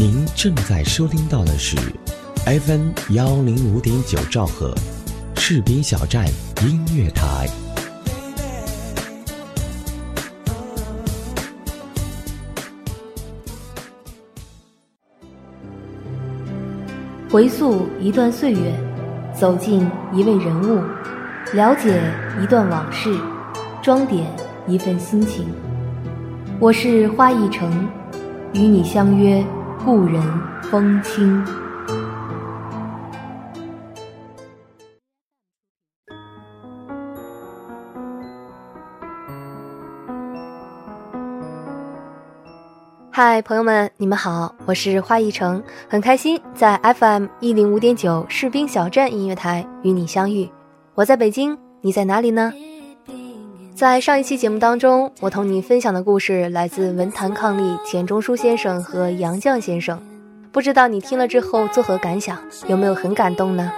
您正在收听到的是 FM 幺零五点九兆赫，士兵小站音乐台。回溯一段岁月，走进一位人物，了解一段往事，装点一份心情。我是花一城，与你相约故人风轻。嗨，朋友们，你们好，我是花一城，很开心在 FM 一零五点九士兵小站音乐台与你相遇。我在北京，你在哪里呢？在上一期节目当中，我同你分享的故事来自文坛伉俪钱钟书先生和杨绛先生，不知道你听了之后作何感想，有没有很感动呢？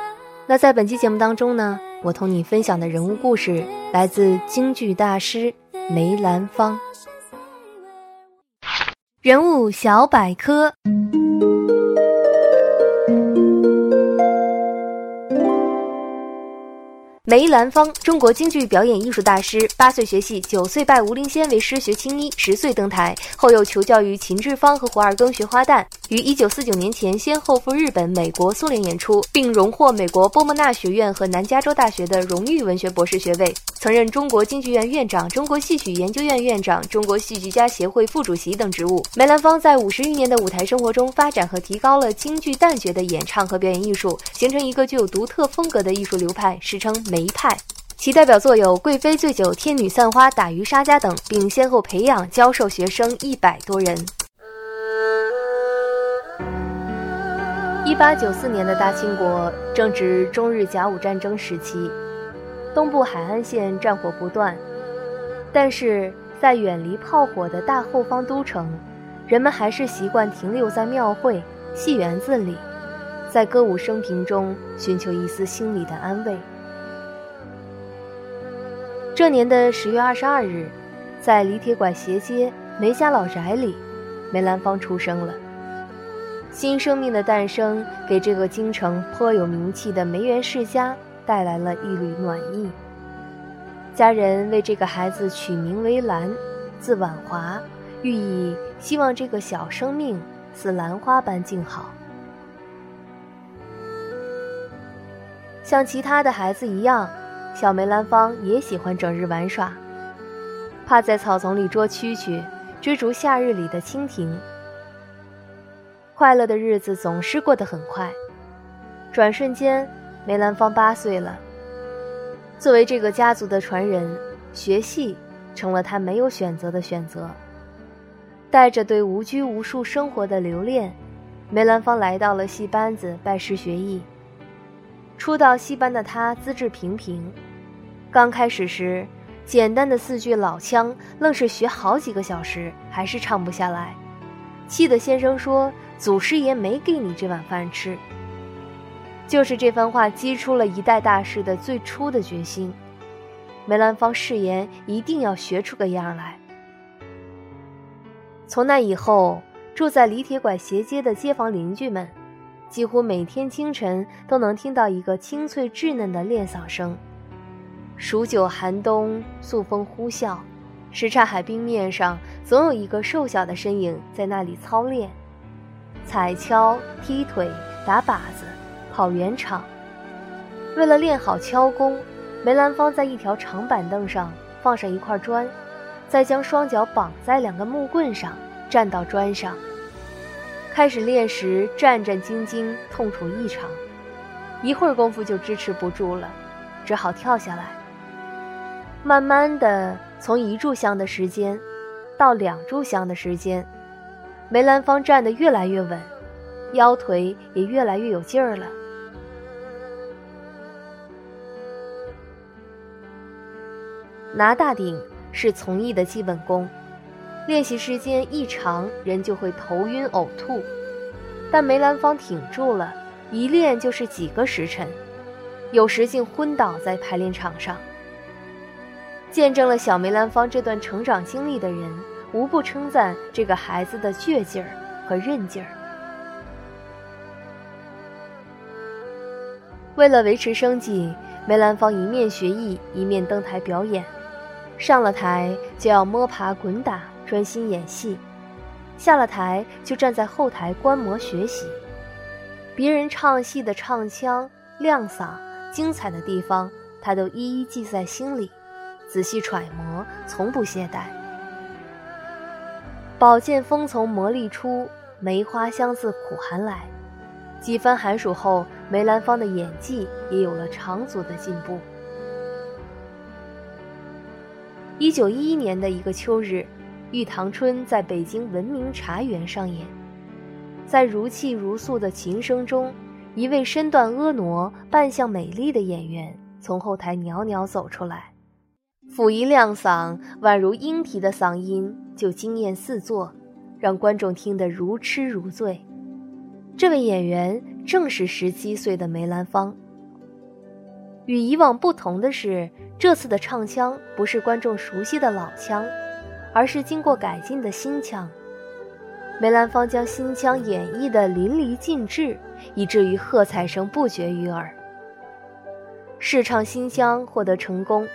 那在本期节目当中呢，我同你分享的人物故事来自京剧大师梅兰芳。人物小百科。梅兰芳，中国京剧表演艺术大师，八岁学戏，九岁拜吴林仙为师学青衣，十岁登台，后又求教于秦志芳和胡二庚学花旦。于一九四九年前先后赴日本、美国、苏联演出，并荣获美国波莫纳学院和南加州大学的荣誉文学博士学位。曾任中国京剧院院长、中国戏曲研究院院长、中国戏剧家协会副主席等职务。梅兰芳在五十余年的舞台生活中，发展和提高了京剧旦角的演唱和表演艺术，形成一个具有独特风格的艺术流派，史称梅派。其代表作有《贵妃醉酒》《天女散花》《打渔杀家》等，并先后培养、教授学生一百多人。一八九四年的大清国正值中日甲午战争时期，东部海岸线战火不断，但是在远离炮火的大后方都城，人们还是习惯停留在庙会、戏园子里，在歌舞升平中寻求一丝心理的安慰。这年的十月二十二日，在李铁拐斜街梅家老宅里，梅兰芳出生了。新生命的诞生，给这个京城颇有名气的梅园世家带来了一缕暖意。家人为这个孩子取名为兰，字婉华，寓意希望这个小生命似兰花般静好。像其他的孩子一样。小梅兰芳也喜欢整日玩耍，趴在草丛里捉蛐蛐，追逐夏日里的蜻蜓。快乐的日子总是过得很快，转瞬间，梅兰芳八岁了。作为这个家族的传人，学戏成了他没有选择的选择。带着对无拘无束生活的留恋，梅兰芳来到了戏班子拜师学艺。初到戏班的他资质平平，刚开始时，简单的四句老腔，愣是学好几个小时，还是唱不下来，气得先生说：“祖师爷没给你这碗饭吃。”就是这番话激出了一代大师的最初的决心。梅兰芳誓言一定要学出个样来。从那以后，住在李铁拐斜街的街坊邻居们。几乎每天清晨都能听到一个清脆稚嫩的练嗓声。数九寒冬，素风呼啸，什刹海冰面上总有一个瘦小的身影在那里操练，踩跷、踢腿、打靶子、跑圆场。为了练好敲功，梅兰芳在一条长板凳上放上一块砖，再将双脚绑在两根木棍上，站到砖上。开始练时战战兢兢，痛楚异常，一会儿功夫就支持不住了，只好跳下来。慢慢的，从一炷香的时间，到两炷香的时间，梅兰芳站得越来越稳，腰腿也越来越有劲儿了。拿大顶是从艺的基本功。练习时间一长人就会头晕呕吐。但梅兰芳挺住了一练就是几个时辰有时竟昏倒在排练场上。见证了小梅兰芳这段成长经历的人无不称赞这个孩子的倔劲儿和韧劲儿。为了维持生计梅兰芳一面学艺一面登台表演上了台就要摸爬滚打，专心演戏；下了台就站在后台观摩学习。别人唱戏的唱腔、亮嗓、精彩的地方，他都一一记在心里，仔细揣摩，从不懈怠。宝剑锋从磨砺出，梅花香自苦寒来。几番寒暑后，梅兰芳的演技也有了长足的进步。一九一一年的一个秋日，《玉堂春》在北京文明茶园上演，在如泣如诉的琴声中，一位身段婀娜、扮相美丽的演员从后台袅袅走出来，抚一亮嗓，宛如莺啼的嗓音就惊艳四座，让观众听得如痴如醉。这位演员正是十七岁的梅兰芳。与以往不同的是，这次的唱腔不是观众熟悉的老腔，而是经过改进的新腔。梅兰芳将新腔演绎得淋漓尽致，以至于喝彩声不绝于耳。试唱新腔获得成功，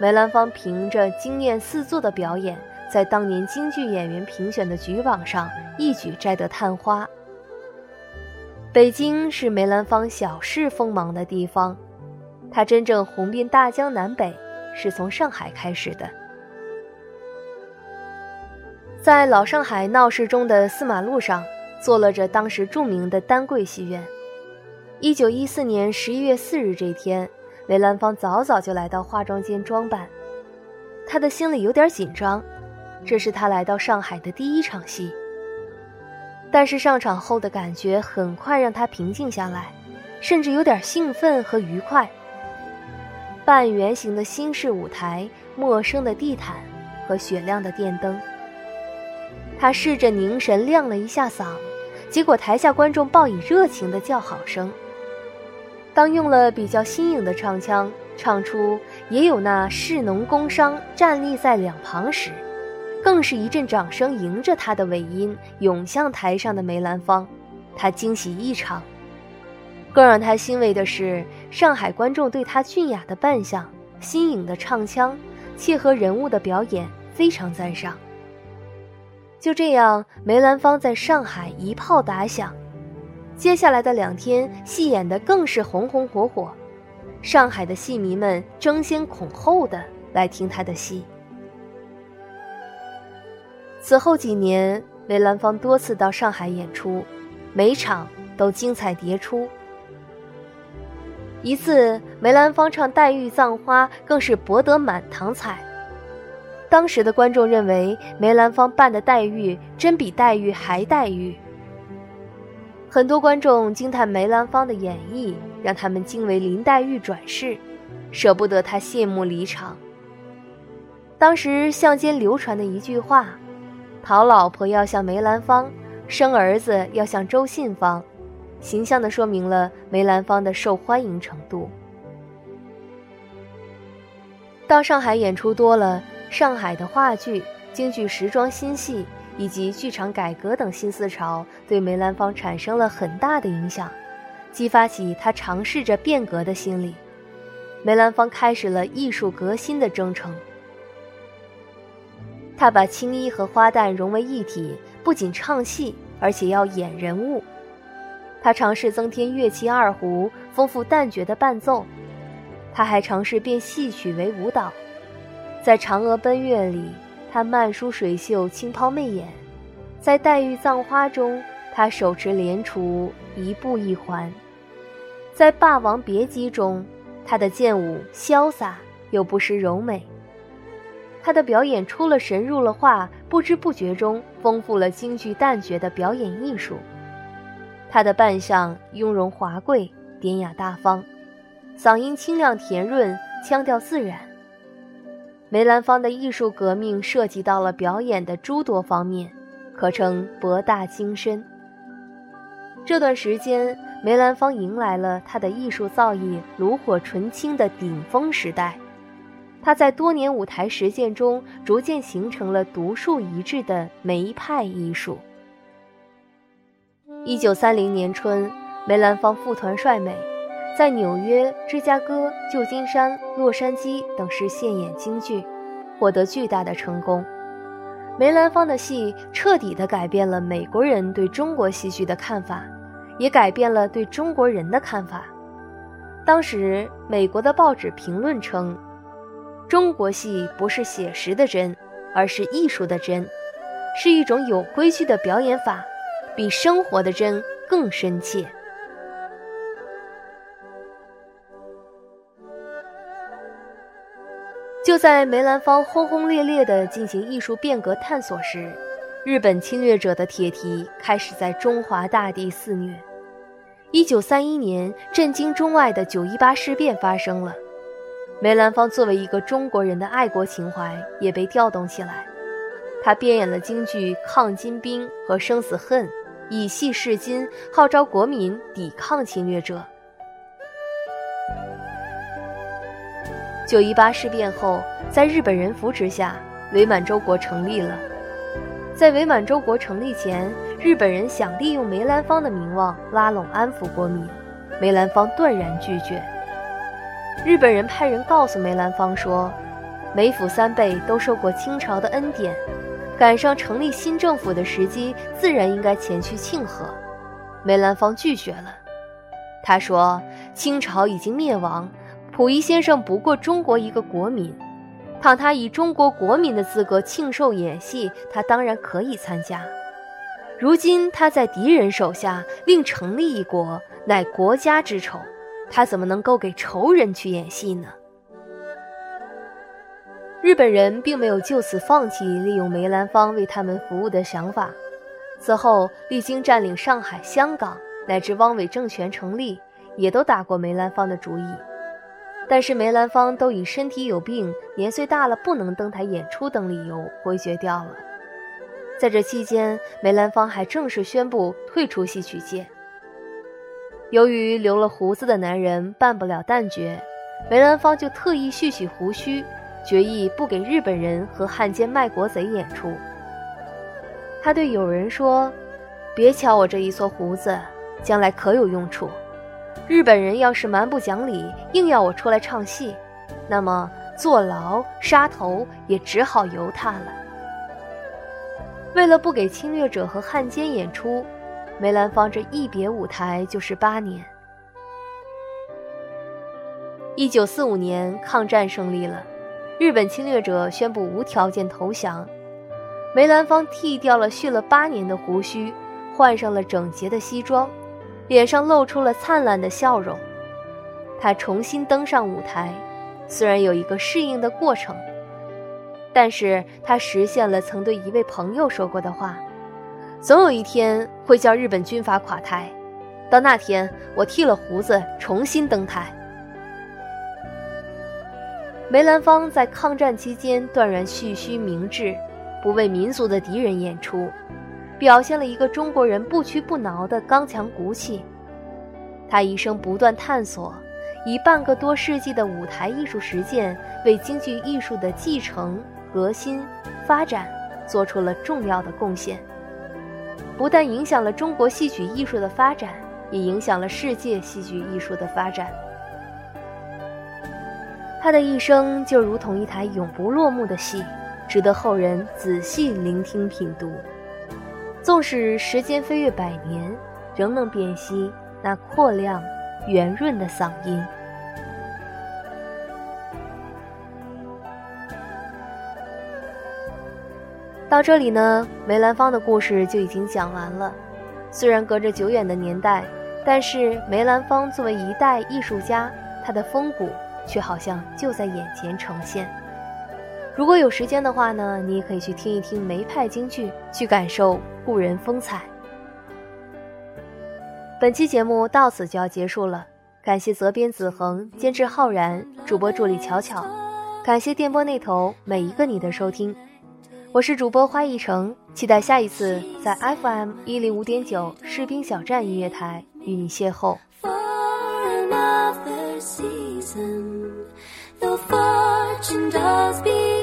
梅兰芳凭着惊艳四座的表演，在当年京剧演员评选的举榜上一举摘得探花。北京是梅兰芳小试锋芒的地方，他真正红遍大江南北是从上海开始的。在老上海闹市中的四马路上，坐落着当时著名的丹桂戏院。一九一四年十一月四日这天，梅兰芳早早就来到化妆间装扮，他的心里有点紧张，这是他来到上海的第一场戏。但是上场后的感觉很快让他平静下来，甚至有点兴奋和愉快。半圆形的新式舞台、陌生的地毯和雪亮的电灯，他试着凝神亮了一下嗓，结果台下观众报以热情的叫好声。当用了比较新颖的唱腔唱出“也有那士农工商站立在两旁”时，更是一阵掌声迎着他的尾音涌向台上的梅兰芳，他惊喜异常。更让他欣慰的是，上海观众对他俊雅的扮相、新颖的唱腔、切合人物的表演非常赞赏。就这样，梅兰芳在上海一炮打响，接下来的两天戏演的更是红红火火，上海的戏迷们争先恐后的来听他的戏。此后几年，梅兰芳多次到上海演出，每场都精彩迭出。一次，梅兰芳唱《黛玉葬花》，更是博得满堂彩。当时的观众认为，梅兰芳扮的黛玉真比黛玉还黛玉。很多观众惊叹梅兰芳的演绎，让他们惊为林黛玉转世，舍不得她谢幕离场。当时巷间流传的一句话。讨老婆要像梅兰芳，生儿子要像周信芳，形象地说明了梅兰芳的受欢迎程度。到上海演出多了，上海的话剧、京剧时装新戏以及剧场改革等新思潮，对梅兰芳产生了很大的影响，激发起他尝试着变革的心理。梅兰芳开始了艺术革新的征程。他把青衣和花旦融为一体，不仅唱戏，而且要演人物。他尝试增添乐器二胡，丰富旦角的伴奏。他还尝试变戏曲为舞蹈。在《嫦娥奔月》里，他慢梳水袖，轻抛媚眼；在《黛玉葬花》中，他手持莲锄，一步一环；在《霸王别姬》中，他的剑舞潇洒又不失柔美。他的表演出了神入了化，不知不觉中丰富了京剧旦角的表演艺术。他的扮相雍容华贵、典雅大方，嗓音清亮甜润，腔调自然。梅兰芳的艺术革命涉及到了表演的诸多方面，可称博大精深。这段时间，梅兰芳迎来了他的艺术造诣炉火纯青的顶峰时代。他在多年舞台实践中，逐渐形成了独树一帜的梅派艺术。一九三零年春，梅兰芳赴团帅美，在纽约、芝加哥、旧金山、洛杉矶等市现演京剧，获得巨大的成功。梅兰芳的戏彻底地改变了美国人对中国戏剧的看法，也改变了对中国人的看法。当时，美国的报纸评论称：“中国戏不是写实的真，而是艺术的真，是一种有规矩的表演法，比生活的真更深切。”就在梅兰芳轰轰烈烈地进行艺术变革探索时，日本侵略者的铁蹄开始在中华大地肆虐。一九三一年，震惊中外的九一八事变发生了，梅兰芳作为一个中国人的爱国情怀也被调动起来，他编演了京剧《抗金兵》和《生死恨》，以戏示金，号召国民抵抗侵略者。九一八事变后，在日本人扶持下，伪满洲国成立了。在伪满洲国成立前，日本人想利用梅兰芳的名望拉拢安抚国民，梅兰芳断然拒绝。日本人派人告诉梅兰芳说：“梅府三辈都受过清朝的恩典，赶上成立新政府的时机，自然应该前去庆贺。”梅兰芳拒绝了，他说：“清朝已经灭亡。”溥仪先生不过中国一个国民，倘他以中国国民的资格庆寿演戏，他当然可以参加。如今他在敌人手下另成立一国，乃国家之仇，他怎么能够给仇人去演戏呢？日本人并没有就此放弃利用梅兰芳为他们服务的想法，此后历经占领上海、香港，乃至汪伪政权成立，也都打过梅兰芳的主意。但是梅兰芳都以身体有病、年岁大了不能登台演出等理由回绝掉了。在这期间，梅兰芳还正式宣布退出戏曲界。由于留了胡子的男人办不了旦角，梅兰芳就特意蓄起胡须，决意不给日本人和汉奸卖国贼演出。他对友人说：“别瞧我这一撮胡子，将来可有用处。”日本人要是蛮不讲理，硬要我出来唱戏，那么坐牢、杀头也只好由他了。为了不给侵略者和汉奸演出，梅兰芳这一别舞台就是八年。一九四五年，抗战胜利了，日本侵略者宣布无条件投降，梅兰芳剃掉了蓄了八年的胡须，换上了整洁的西装。脸上露出了灿烂的笑容，他重新登上舞台，虽然有一个适应的过程，但是他实现了曾对一位朋友说过的话：总有一天会叫日本军阀垮台，到那天我剃了胡子重新登台。梅兰芳在抗战期间断然蓄须明志，不为民族的敌人演出。表现了一个中国人不屈不挠的刚强骨气。他一生不断探索，以半个多世纪的舞台艺术实践，为京剧艺术的继承、革新、发展做出了重要的贡献。不但影响了中国戏曲艺术的发展，也影响了世界戏剧艺术的发展。他的一生就如同一台永不落幕的戏，值得后人仔细聆听品读。纵使时间飞越百年，仍能辨析那阔亮、圆润的嗓音。到这里呢，梅兰芳的故事就已经讲完了。虽然隔着久远的年代，但是梅兰芳作为一代艺术家，他的风骨却好像就在眼前呈现。如果有时间的话呢，你也可以去听一听梅派京剧，去感受故人风采。本期节目到此就要结束了，感谢责编子恒、监制浩然、主播助理巧巧，感谢电波那头每一个你的收听。我是主播花一成，期待下一次在 FM 一零五点九士兵小站音乐台与你邂逅。the fortune does be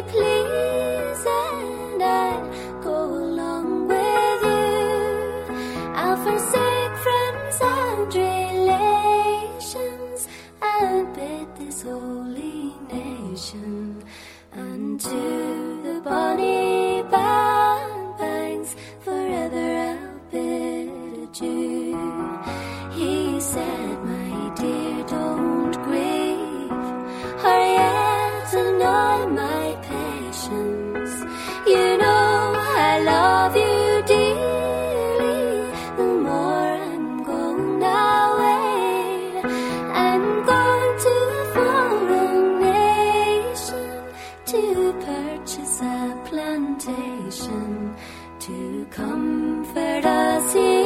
to comfort us here.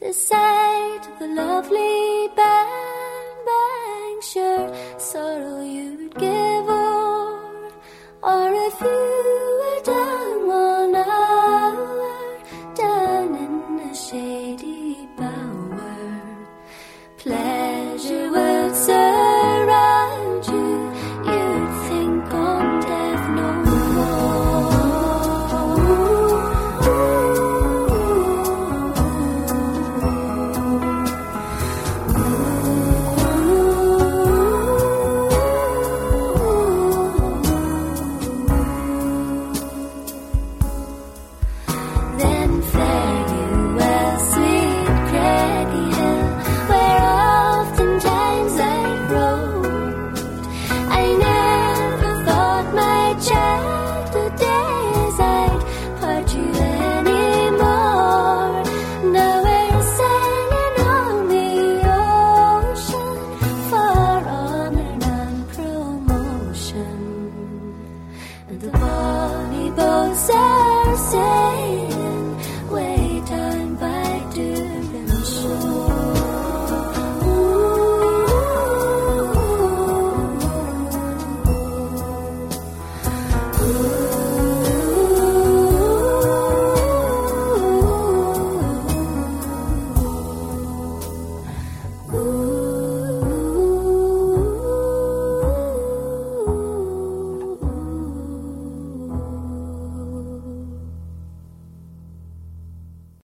The sight of the lovely bang bang, sure, so you. The body both are safe.